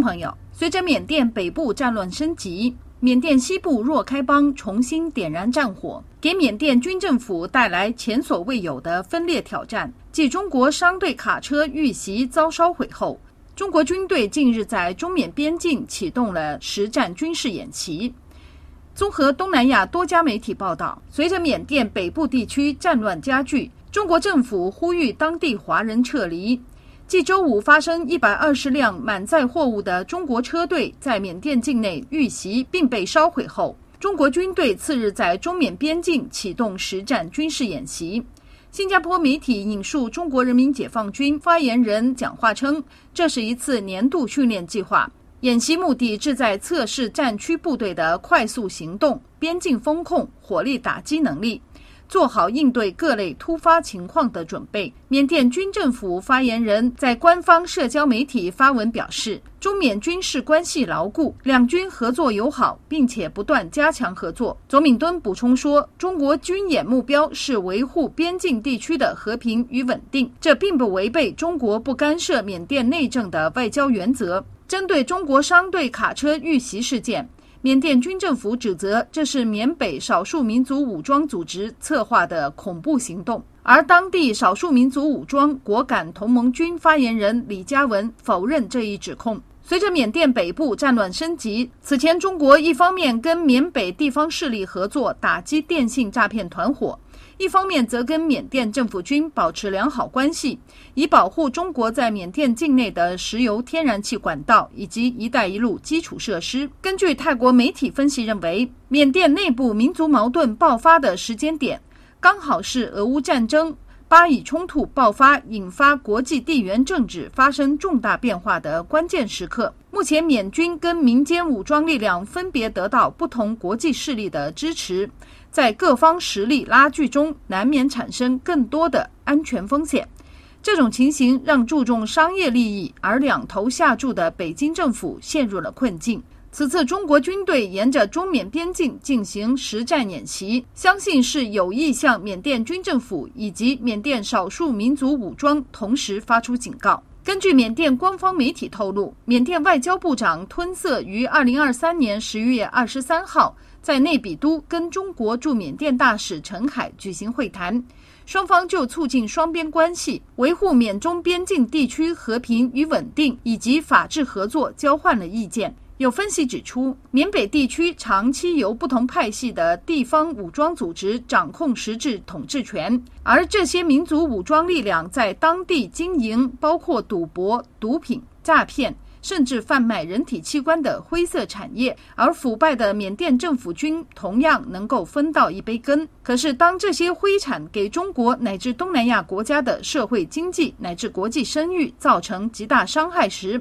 朋友，随着缅甸北部战乱升级，缅甸西部若开邦重新点燃战火，给缅甸军政府带来前所未有的分裂挑战。继中国商队卡车遇袭遭烧毁后，中国军队近日在中缅边境启动了实战军事演习。综合东南亚多家媒体报道，随着缅甸北部地区战乱加剧，中国政府呼吁当地华人撤离。继周五发生一百二十辆满载货物的中国车队在缅甸境内遇袭并被烧毁后，中国军队次日在中缅边境启动实战军事演习。新加坡媒体引述中国人民解放军发言人讲话称，这是一次年度训练计划。演习目的旨在测试战区部队的快速行动、边境封控、火力打击能力，做好应对各类突发情况的准备。缅甸军政府发言人在官方社交媒体发文表示，中缅军事关系牢固，两军合作友好，并且不断加强合作。左敏敦补充说，中国军演目标是维护边境地区的和平与稳定，这并不违背中国不干涉缅甸内政的外交原则。针对中国商队卡车遇袭事件，缅甸军政府指责这是缅北少数民族武装组织策划的恐怖行动，而当地少数民族武装果敢同盟军发言人李嘉文否认这一指控。随着缅甸北部战乱升级，此前中国一方面跟缅北地方势力合作打击电信诈骗团伙。一方面则跟缅甸政府军保持良好关系，以保护中国在缅甸境内的石油、天然气管道以及“一带一路”基础设施。根据泰国媒体分析认为，缅甸内部民族矛盾爆发的时间点，刚好是俄乌战争、巴以冲突爆发，引发国际地缘政治发生重大变化的关键时刻。目前，缅军跟民间武装力量分别得到不同国际势力的支持。在各方实力拉锯中，难免产生更多的安全风险。这种情形让注重商业利益而两头下注的北京政府陷入了困境。此次中国军队沿着中缅边境进行实战演习，相信是有意向缅甸军政府以及缅甸少数民族武装同时发出警告。根据缅甸官方媒体透露，缅甸外交部长吞瑟于二零二三年十一月二十三号。在内比都跟中国驻缅甸大使陈海举行会谈，双方就促进双边关系、维护缅中边境地区和平与稳定以及法治合作交换了意见。有分析指出，缅北地区长期由不同派系的地方武装组织掌控实质统治权，而这些民族武装力量在当地经营包括赌博、毒品、诈骗。甚至贩卖人体器官的灰色产业，而腐败的缅甸政府军同样能够分到一杯羹。可是，当这些灰产给中国乃至东南亚国家的社会经济乃至国际声誉造成极大伤害时，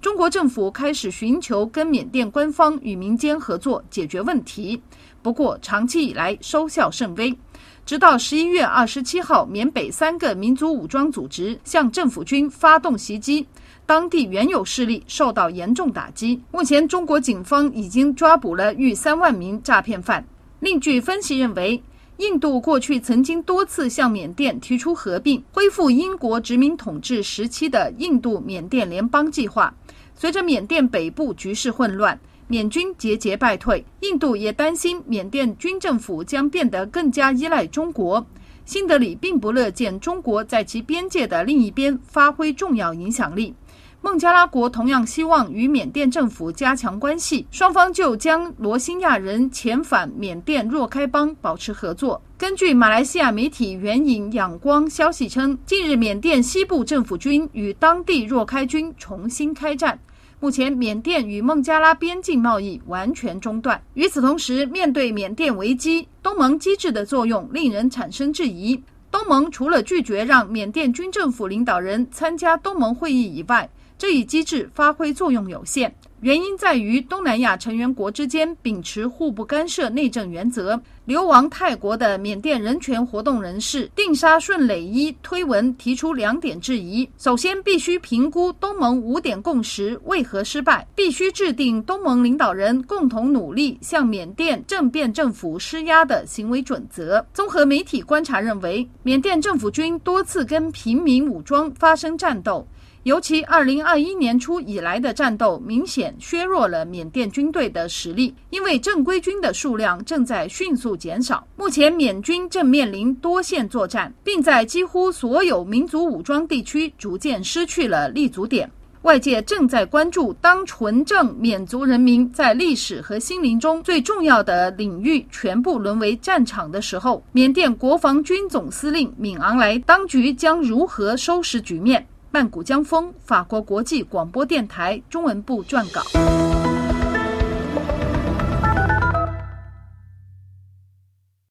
中国政府开始寻求跟缅甸官方与民间合作解决问题。不过，长期以来收效甚微。直到十一月二十七号，缅北三个民族武装组织向政府军发动袭击。当地原有势力受到严重打击。目前，中国警方已经抓捕了逾三万名诈骗犯。另据分析认为，印度过去曾经多次向缅甸提出合并、恢复英国殖民统治时期的印度缅甸联邦计划。随着缅甸北部局势混乱，缅军节节败退，印度也担心缅甸军政府将变得更加依赖中国。新德里并不乐见中国在其边界的另一边发挥重要影响力。孟加拉国同样希望与缅甸政府加强关系，双方就将罗兴亚人遣返缅甸若开邦保持合作。根据马来西亚媒体援引仰光消息称，近日缅甸西部政府军与当地若开军重新开战，目前缅甸与孟加拉边境贸易完全中断。与此同时，面对缅甸危机，东盟机制的作用令人产生质疑。东盟除了拒绝让缅甸军政府领导人参加东盟会议以外，这一机制发挥作用有限，原因在于东南亚成员国之间秉持互不干涉内政原则。流亡泰国的缅甸人权活动人士定沙顺磊一推文提出两点质疑：首先，必须评估东盟五点共识为何失败；必须制定东盟领导人共同努力向缅甸政变政府施压的行为准则。综合媒体观察认为，缅甸政府军多次跟平民武装发生战斗。尤其二零二一年初以来的战斗，明显削弱了缅甸军队的实力，因为正规军的数量正在迅速减少。目前，缅军正面临多线作战，并在几乎所有民族武装地区逐渐失去了立足点。外界正在关注，当纯正缅族人民在历史和心灵中最重要的领域全部沦为战场的时候，缅甸国防军总司令敏昂莱当局将如何收拾局面？曼谷江峰，法国国际广播电台中文部撰稿。